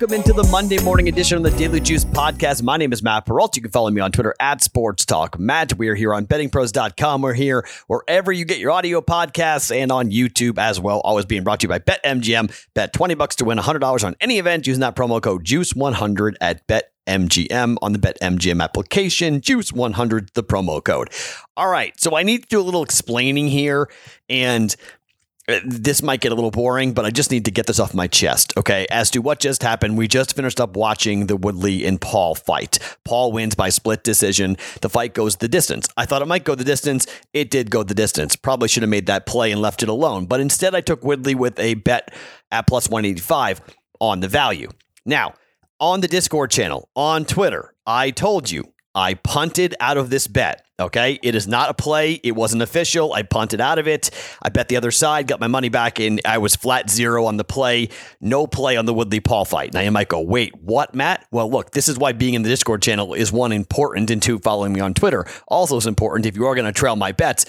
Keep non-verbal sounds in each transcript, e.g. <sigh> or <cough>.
welcome into the Monday morning edition of the Daily Juice podcast. My name is Matt Perrault. You can follow me on Twitter at Sports Talk Matt. We are here on bettingpros.com. We're here wherever you get your audio podcasts and on YouTube as well. Always being brought to you by BetMGM. Bet 20 bucks to win $100 on any event using that promo code JUICE100 at BetMGM on the BetMGM application. Juice100, the promo code. All right. So I need to do a little explaining here. And this might get a little boring, but I just need to get this off my chest. Okay. As to what just happened, we just finished up watching the Woodley and Paul fight. Paul wins by split decision. The fight goes the distance. I thought it might go the distance. It did go the distance. Probably should have made that play and left it alone. But instead, I took Woodley with a bet at plus 185 on the value. Now, on the Discord channel, on Twitter, I told you I punted out of this bet. Okay. It is not a play. It wasn't official. I punted out of it. I bet the other side, got my money back, and I was flat zero on the play. No play on the Woodley Paul fight. Now you might go, wait, what, Matt? Well, look, this is why being in the Discord channel is one important, and two, following me on Twitter also is important. If you are going to trail my bets,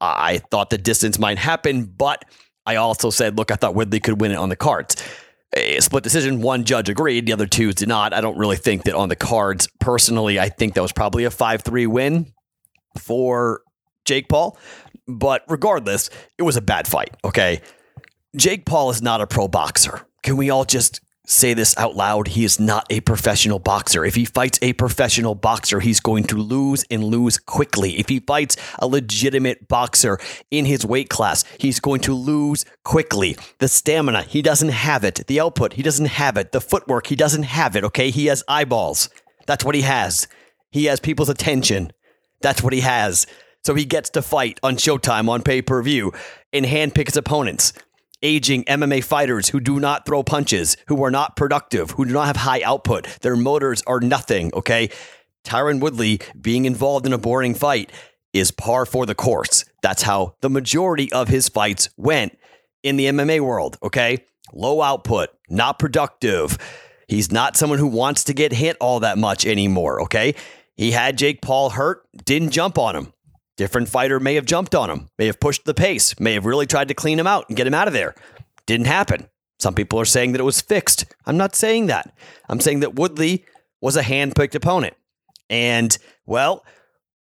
I thought the distance might happen, but I also said, look, I thought Woodley could win it on the cards split decision. One judge agreed, the other two did not. I don't really think that on the cards, personally, I think that was probably a 5 3 win for Jake Paul. But regardless, it was a bad fight. Okay. Jake Paul is not a pro boxer. Can we all just say this out loud? He is not a professional boxer. If he fights a professional boxer, he's going to lose and lose quickly. If he fights a legitimate boxer in his weight class, he's going to lose quickly. The stamina, he doesn't have it. The output, he doesn't have it. The footwork, he doesn't have it. Okay. He has eyeballs. That's what he has. He has people's attention. That's what he has. So he gets to fight on Showtime on pay per view and handpick his opponents. Aging MMA fighters who do not throw punches, who are not productive, who do not have high output. Their motors are nothing, okay? Tyron Woodley being involved in a boring fight is par for the course. That's how the majority of his fights went in the MMA world, okay? Low output, not productive. He's not someone who wants to get hit all that much anymore, okay? He had Jake Paul hurt, didn't jump on him. Different fighter may have jumped on him, may have pushed the pace, may have really tried to clean him out and get him out of there. Didn't happen. Some people are saying that it was fixed. I'm not saying that. I'm saying that Woodley was a hand-picked opponent. And, well,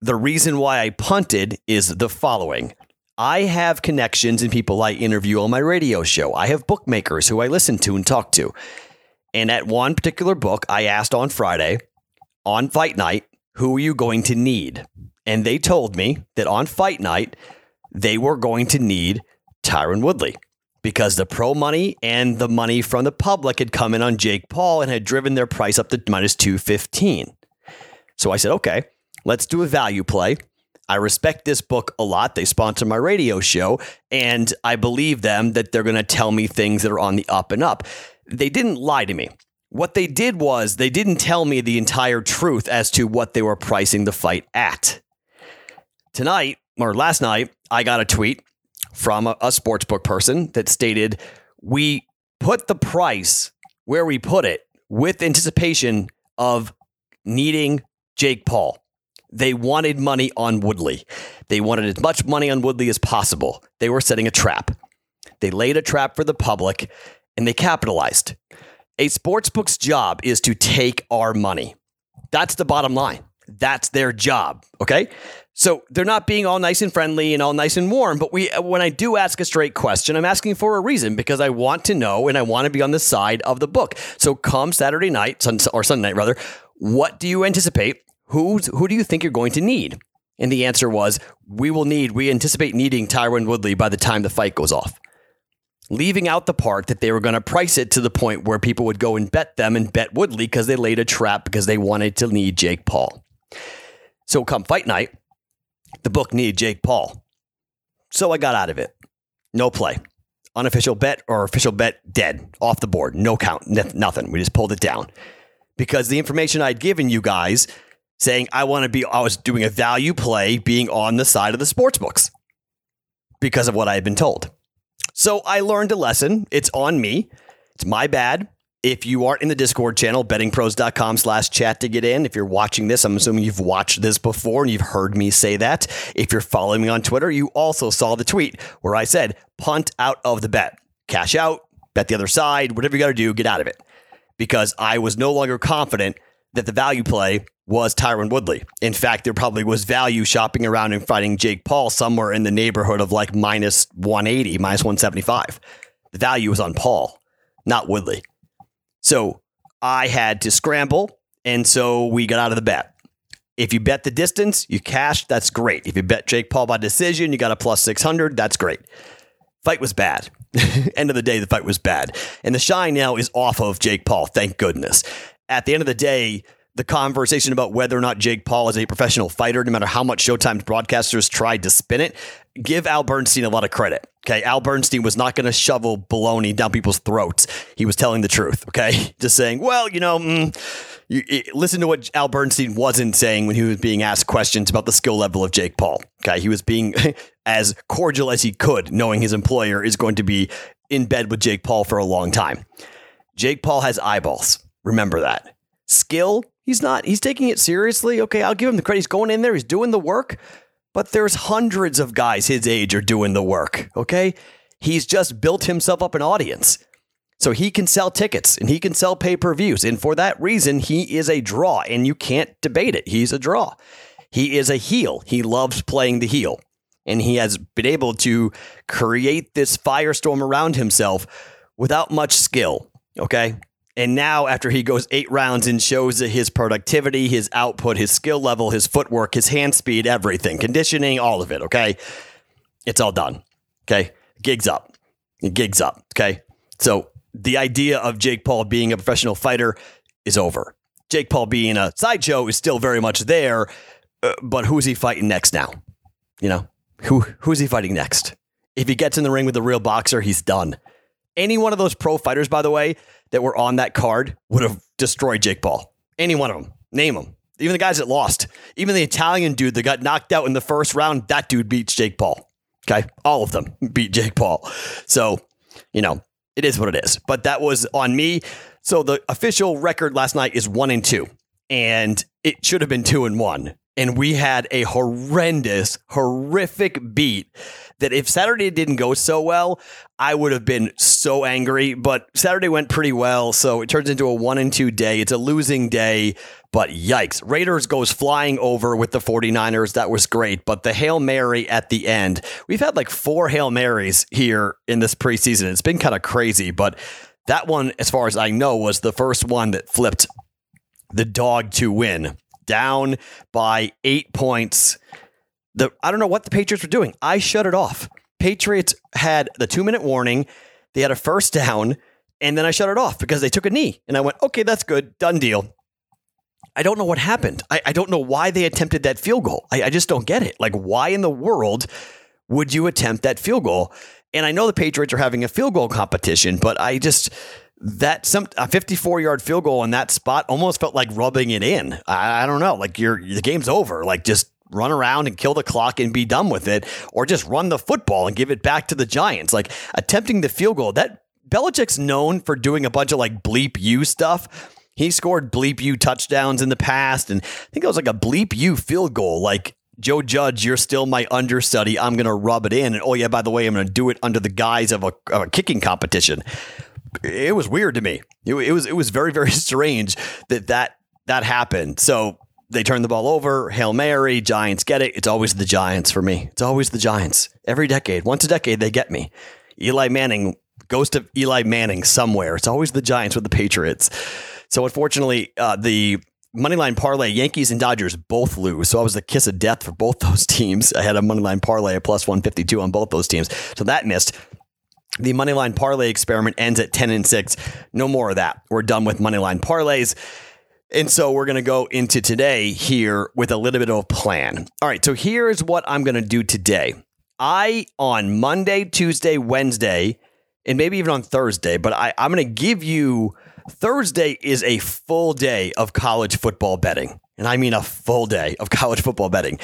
the reason why I punted is the following. I have connections and people I interview on my radio show. I have bookmakers who I listen to and talk to. And at one particular book, I asked on Friday, on fight night, who are you going to need? And they told me that on fight night, they were going to need Tyron Woodley because the pro money and the money from the public had come in on Jake Paul and had driven their price up to minus 215. So I said, okay, let's do a value play. I respect this book a lot. They sponsor my radio show, and I believe them that they're going to tell me things that are on the up and up. They didn't lie to me. What they did was they didn't tell me the entire truth as to what they were pricing the fight at. Tonight, or last night, I got a tweet from a, a sportsbook person that stated, We put the price where we put it with anticipation of needing Jake Paul. They wanted money on Woodley. They wanted as much money on Woodley as possible. They were setting a trap. They laid a trap for the public and they capitalized. A sportsbook's job is to take our money. That's the bottom line. That's their job. Okay. So they're not being all nice and friendly and all nice and warm. But we, when I do ask a straight question, I'm asking for a reason because I want to know and I want to be on the side of the book. So come Saturday night or Sunday night rather, what do you anticipate? Who's, who do you think you're going to need? And the answer was, we will need, we anticipate needing Tyron Woodley by the time the fight goes off leaving out the part that they were going to price it to the point where people would go and bet them and bet Woodley because they laid a trap because they wanted to need Jake Paul. So come fight night, the book needed Jake Paul. So I got out of it. No play. Unofficial bet or official bet dead, off the board, no count, nothing. We just pulled it down because the information I'd given you guys saying I want to be, I was doing a value play being on the side of the sports books because of what I had been told. So I learned a lesson. It's on me. It's my bad. If you aren't in the Discord channel, bettingpros.com slash chat to get in. If you're watching this, I'm assuming you've watched this before and you've heard me say that. If you're following me on Twitter, you also saw the tweet where I said, punt out of the bet, cash out, bet the other side, whatever you got to do, get out of it. because I was no longer confident that the value play was Tyron Woodley. In fact, there probably was value shopping around and fighting Jake Paul somewhere in the neighborhood of like minus 180, minus 175. The value was on Paul, not Woodley. So I had to scramble. And so we got out of the bet. If you bet the distance, you cashed, that's great. If you bet Jake Paul by decision, you got a plus 600, that's great. Fight was bad. <laughs> end of the day, the fight was bad. And the shine now is off of Jake Paul, thank goodness. At the end of the day, the conversation about whether or not Jake Paul is a professional fighter, no matter how much Showtime broadcasters tried to spin it, give Al Bernstein a lot of credit. Okay. Al Bernstein was not going to shovel baloney down people's throats. He was telling the truth. Okay. <laughs> Just saying, well, you know, mm, you, it, listen to what Al Bernstein wasn't saying when he was being asked questions about the skill level of Jake Paul. Okay. He was being <laughs> as cordial as he could, knowing his employer is going to be in bed with Jake Paul for a long time. Jake Paul has eyeballs. Remember that. Skill, he's not. He's taking it seriously. Okay, I'll give him the credit. He's going in there, he's doing the work. But there's hundreds of guys his age are doing the work. Okay. He's just built himself up an audience. So he can sell tickets and he can sell pay per views. And for that reason, he is a draw and you can't debate it. He's a draw. He is a heel. He loves playing the heel. And he has been able to create this firestorm around himself without much skill. Okay. And now, after he goes eight rounds and shows his productivity, his output, his skill level, his footwork, his hand speed, everything, conditioning, all of it, okay? It's all done. Okay. Gigs up. Gigs up. Okay. So the idea of Jake Paul being a professional fighter is over. Jake Paul being a sideshow is still very much there, uh, but who's he fighting next now? You know, who who's he fighting next? If he gets in the ring with a real boxer, he's done. Any one of those pro fighters, by the way, that were on that card would have destroyed Jake Paul. Any one of them. Name them. Even the guys that lost. Even the Italian dude that got knocked out in the first round, that dude beats Jake Paul. Okay. All of them beat Jake Paul. So, you know, it is what it is. But that was on me. So the official record last night is one and two, and it should have been two and one. And we had a horrendous, horrific beat that if Saturday didn't go so well, I would have been so angry. But Saturday went pretty well. So it turns into a one and two day. It's a losing day. But yikes. Raiders goes flying over with the 49ers. That was great. But the Hail Mary at the end, we've had like four Hail Marys here in this preseason. It's been kind of crazy. But that one, as far as I know, was the first one that flipped the dog to win down by eight points. The I don't know what the Patriots were doing. I shut it off. Patriots had the two minute warning. They had a first down, and then I shut it off because they took a knee. And I went, okay, that's good. Done deal. I don't know what happened. I, I don't know why they attempted that field goal. I, I just don't get it. Like, why in the world would you attempt that field goal? And I know the Patriots are having a field goal competition, but I just that some a 54 yard field goal in that spot almost felt like rubbing it in. I, I don't know. Like you're the game's over. Like just run around and kill the clock and be done with it, or just run the football and give it back to the Giants. Like attempting the field goal. That Belichick's known for doing a bunch of like bleep you stuff. He scored bleep you touchdowns in the past, and I think it was like a bleep you field goal. Like Joe Judge, you're still my understudy. I'm going to rub it in. And oh, yeah, by the way, I'm going to do it under the guise of a, of a kicking competition it was weird to me. It, it was it was very very <laughs> strange that that that happened. So they turn the ball over. Hail Mary, Giants get it. It's always the Giants for me. It's always the Giants. Every decade, once a decade, they get me. Eli Manning goes to Eli Manning somewhere. It's always the Giants with the Patriots. So unfortunately, uh, the moneyline parlay, Yankees and Dodgers both lose. So I was the kiss of death for both <laughs> those teams. I had a moneyline parlay at plus 152 on both those teams. So that missed. The moneyline parlay experiment ends at 10 and 6. No more of that. We're done with moneyline parlays. And so we're going to go into today here with a little bit of a plan. All right. So here's what I'm going to do today. I, on Monday, Tuesday, Wednesday, and maybe even on Thursday, but I, I'm going to give you Thursday is a full day of college football betting. And I mean a full day of <laughs> college football betting.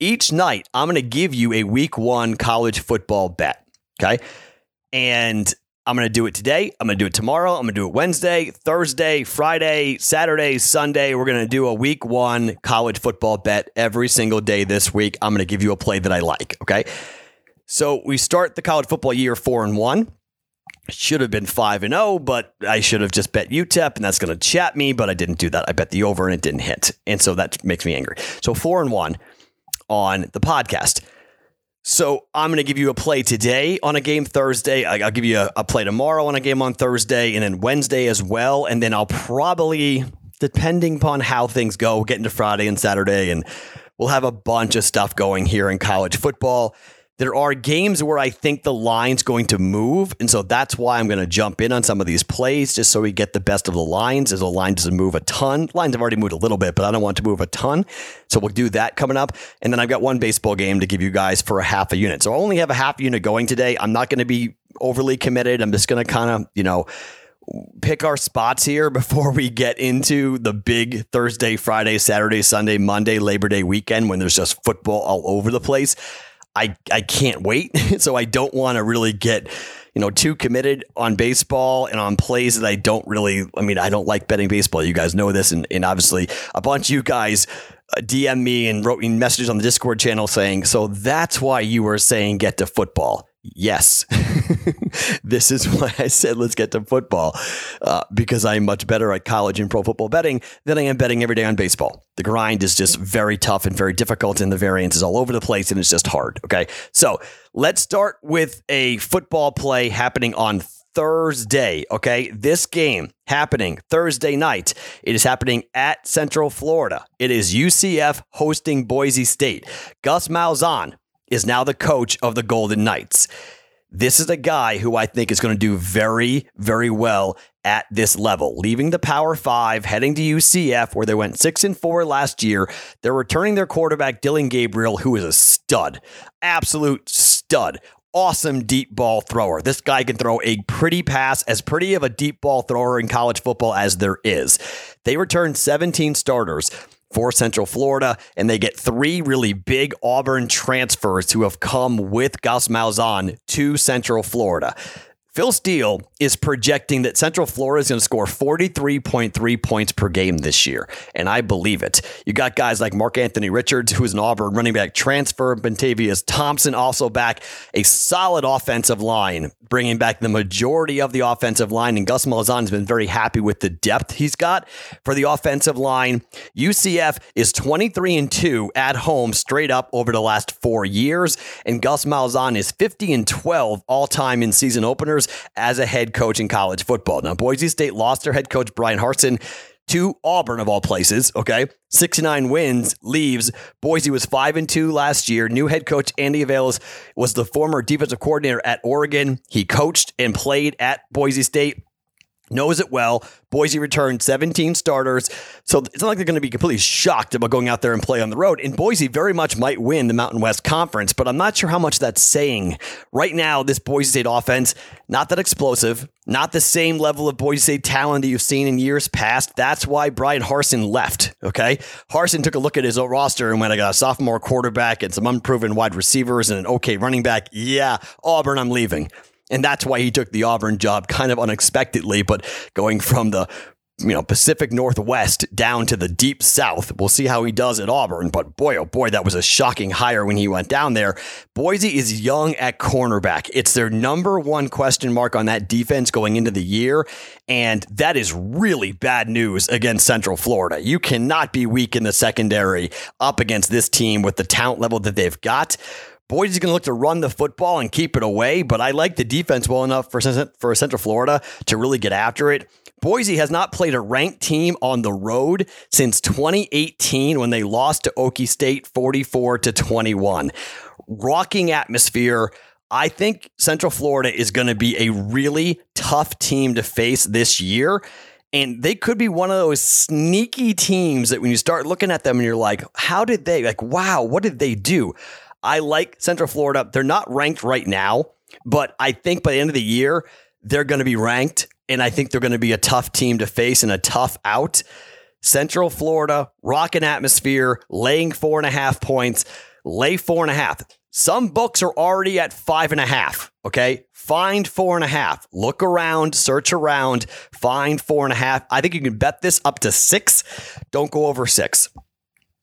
Each night, I'm going to give you a week one college football bet. Okay. And I'm going to do it today. I'm going to do it tomorrow. I'm going to do it Wednesday, Thursday, Friday, Saturday, Sunday. We're going to do a week one college football bet every single day this week. I'm going to give you a play that I like. Okay. So we start the college football year four and one. Should have been 5 and 0, but I should have just bet UTEP and that's going to chat me, but I didn't do that. I bet the over and it didn't hit. And so that makes me angry. So 4 and 1 on the podcast. So I'm going to give you a play today on a game Thursday. I'll give you a, a, play tomorrow on a game on Thursday, and then Wednesday as well. And then I'll probably, depending upon how things go, get into Friday and Saturday, and we'll have a bunch of stuff going here in college football. There are games where I think the line's going to move. And so that's why I'm going to jump in on some of these plays just so we get the best of the lines as the line doesn't move a ton. Lines have already moved a little bit, but I don't want to move a ton. So we'll do that coming up. And then I've got one baseball game to give you guys for a half a unit. So I only have a half unit going today. I'm not going to be overly committed. I'm just going to kind of, you know, pick our spots here <laughs> before we get into the big Thursday, Friday, Saturday, Sunday, Monday, Labor Day weekend when there's just football all over the place. I I can't wait. <laughs> so I don't want to really get you know too committed on baseball and on plays that I don't really. I mean, I don't like betting baseball. You guys know this, and, and obviously a bunch of you guys uh, DM me and wrote me messages on the Discord channel saying, "So that's why you were saying get to football." Yes, <laughs> this is why I said let's get to football uh, because I'm much better at college and pro football betting than I am betting every day on baseball. The grind is just very tough and very difficult, and the variance is all over the place, and it's just hard. Okay, so let's start with a football play happening on Thursday. Okay, this game happening Thursday night. It is happening at Central Florida. It is UCF hosting Boise State. Gus Malzahn is now the coach of the Golden Knights. This is a guy who I think is going to do very, very well at this level. Leaving the Power Five, heading to UCF, where they went six and four last year. They're returning their quarterback, Dillon Gabriel, who is a stud, absolute stud. Awesome deep ball thrower. This guy can throw a pretty pass, as pretty of a deep ball thrower in college football as there is. They returned 17 starters for Central Florida, and they get three really big Auburn transfers who have come with Gus Malzahn to Central Florida. Phil Steele is projecting that Central Florida is going to score 43.3 points per game this year, and I believe it. You got guys like Mark-Antony Richards, who is an Auburn running back transfer, Bentavious Thompson also back, a solid offensive line, bringing back the majority of the offensive line, and Gus Malzahn has been very happy with the depth he's got for the offensive line. UCF is 23 and 2 at home straight up over the last four years, and Gus Malzahn is 50 and 12 all time in season openers as a head coach in college football. Now, Boise State lost their head coach, Bryan Harsin, to Auburn of all places. Okay. 69 wins leaves. Boise was 5 and 2 last year. New head coach Andy Avalos was the former defensive coordinator at Oregon. He coached and played at Boise State knows it well. Boise returned 17 starters. So it's not like they're going to be completely shocked about going out there and play on the road. And Boise very much might win the Mountain West Conference, but I'm not sure how much that's saying. Right now, this Boise State offense, not that explosive, not the same level of Boise State talent that you've seen in years past. That's why Bryan Harsin left. Okay. Harsin took a look at his roster and went, I got a sophomore quarterback and some unproven wide receivers and an okay running back. Yeah, Auburn, I'm leaving. And that's why he took the Auburn job kind of unexpectedly, but going from the you know, Pacific Northwest down to the deep South. We'll see how he does at Auburn, but boy, oh boy, that was a shocking hire when he went down there. Boise is young at cornerback. It's their number one question mark on that defense going into the year. And that is really bad news against Central Florida. You cannot be weak in the secondary up against this team with the talent level that they've got. Boise's going to look to run the football and keep it away, but I like the defense well enough for, for Central Florida to really get after it. Boise has not played a ranked team on the road since 2018 when they lost to Okie State 44 to 21. Rocking atmosphere. I think Central Florida is going to be a really tough team to face this year. And they could be one of those sneaky teams that when you start looking at them and you're like, how did they, like, wow, what did they do? I like Central Florida. They're not ranked right now, but I think by the end of the year, they're going to be ranked. And I think they're going to be a tough team to face and a tough out. Central Florida, rocking atmosphere, laying four and a half points, lay four and a half. Some books are already at five and a half. Okay. Find four and a half. Look around, search around, find four and a half. I think you can bet this up to six. Don't go over six.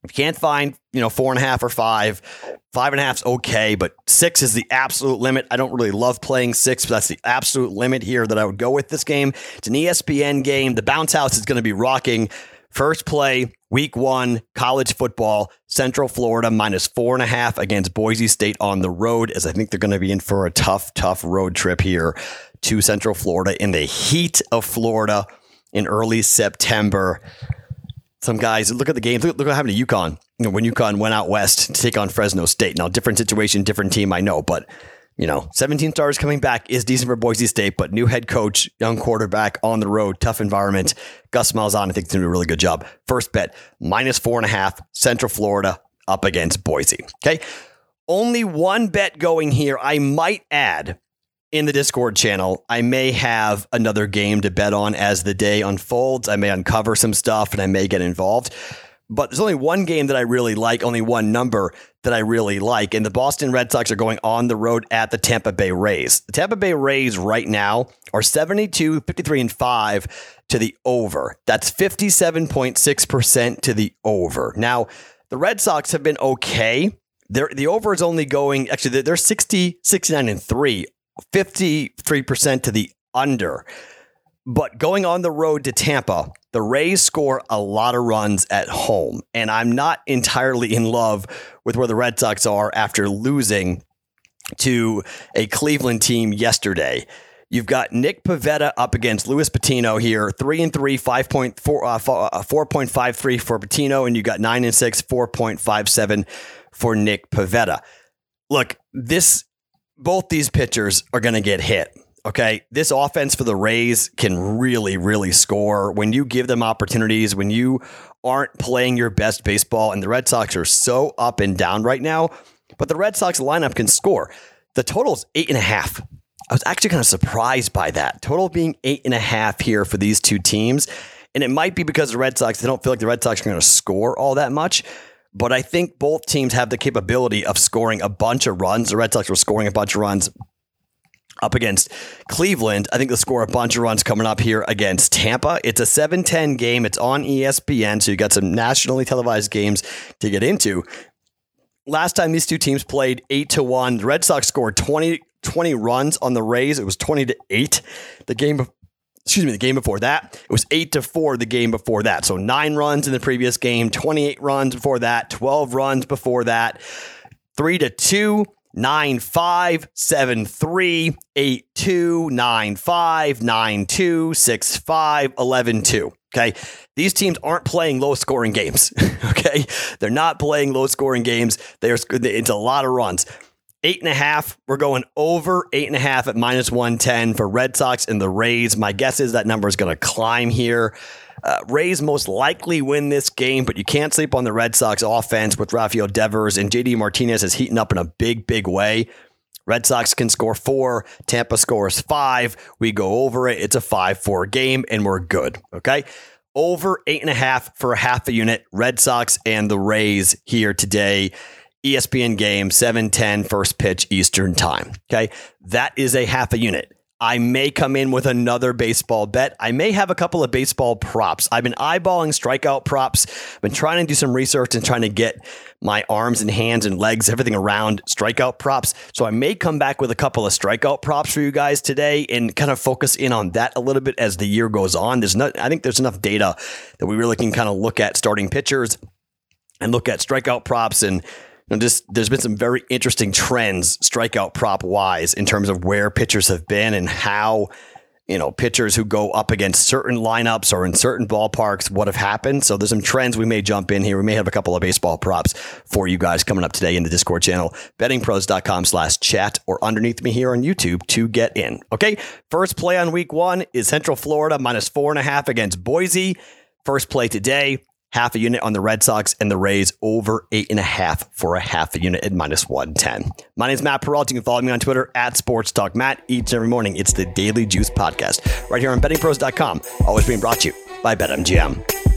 If you can't find, you know, four and a half or five, five and a half's okay, but six is the absolute limit. I don't really love playing six, but that's the absolute limit here that I would go with this game. It's an ESPN game. The bounce house is going to be rocking. First play, week one, college football, Central Florida minus four and a half against Boise State on the road, as I think they're going to be in for a tough, tough road trip here to Central Florida in the heat of Florida in early September. Some guys look at the game. Look, look what happened to UConn. You know, when UConn went out west to take on Fresno State. Now, different situation, different team, I know, but you know, 17 stars coming back is decent for Boise State, but new head coach, young quarterback on the road, tough environment. Gus Malzahn, I think, is doing a really good job. First bet, minus four and a half, Central Florida up against Boise. Okay. Only one bet going here. I might add in the Discord channel, I may have another game to bet on as the day unfolds. I may uncover some stuff and I may get involved. But there's only one game that I really like, only one number that I really like. And the Boston Red Sox are going on the road at the Tampa Bay Rays. The Tampa Bay Rays right now are 72, 53, and 5 to the over. That's 57.6% to the over. Now, the Red Sox have been okay. They're, the over is only going, actually, they're 60, 69, and 3, 53% to the under. But going on the road to Tampa, the Rays score a lot of runs at home. And I'm not entirely in love with where the Red Sox are after losing to a Cleveland team yesterday. You've got Nick Pivetta up against Luis Patino here, three and three, five point four, uh, uh four point five three for Patino, and you've got nine and six, four point five seven for Nick Pivetta. Look, this both these pitchers are going to get hit. Okay. This offense for the Rays can really, really score when you give them opportunities, when you aren't playing your best baseball. And the Red Sox are so up and down right now, but the Red Sox lineup can score. The total is eight and a half. I was actually kind of surprised by that. Total being eight and a half here for these two teams. And it might be because the Red Sox, they don't feel like the Red Sox are going to score all that much. But I think both teams have the capability of scoring a bunch of runs. The Red Sox were scoring a bunch of runs up against Cleveland. I think they'll score a bunch of runs coming up here against Tampa. It's a 7 10 game. It's on ESPN, so you got some nationally televised games to get into. Last time these two teams played 8 to 1, the Red Sox scored 20, 20 runs on the Rays. It was 20 to 8. The game excuse me, the game before that, it was 8 to 4 the game before that. So 9 runs in the previous game, 28 runs before that, 12 runs before that. 3 to 2 nine five seven three eight two nine five nine two six five eleven two. Okay, these teams aren't playing low scoring games. <laughs> okay, they're not playing low scoring games. There's it's a lot of runs. Eight and a half. We're going over eight and a half at minus 110 for Red Sox and the Rays. My guess is that number is going to climb here. Uh, Rays most likely win this game, but you can't sleep on the Red Sox offense with Rafael Devers and JD Martinez is heating up in a big, big way. Red Sox can score four. Tampa scores five. We go over it. It's a 5 4 game, and we're good. Okay. Over eight and a half for a half a unit. Red Sox and the Rays here today. ESPN game, 710 first pitch Eastern time. Okay. That is a half a unit. I may come in with another baseball bet. I may have a couple of baseball props. I've been eyeballing strikeout props. I've been trying to do some research and trying to get my arms and hands and legs, everything around strikeout props. So I may come back with a couple of strikeout props for you guys today and kind of focus in on that a little bit as the year goes on. There's not, I think there's enough data that we really can kind of look at starting pitchers and look at strikeout props and just there's been some very interesting trends, strikeout prop wise, in terms of where pitchers have been and how you know pitchers who go up against certain lineups or in certain ballparks what have happened. So there's some trends we may jump in here. We may have a couple of baseball props for you guys coming up today in the Discord channel, bettingpros.com slash chat or underneath me here on YouTube to get in. Okay. First play on week one is Central Florida minus four and a half against Boise. First play today half a unit on the Red Sox and the Rays over eight and a half for a half a unit at minus 110. My name is Matt Perrault. You can follow me on Twitter at Sports Talk Matt each and every morning. It's the Daily Juice Podcast right here on bettingpros.com. Always being brought to you by BetMGM.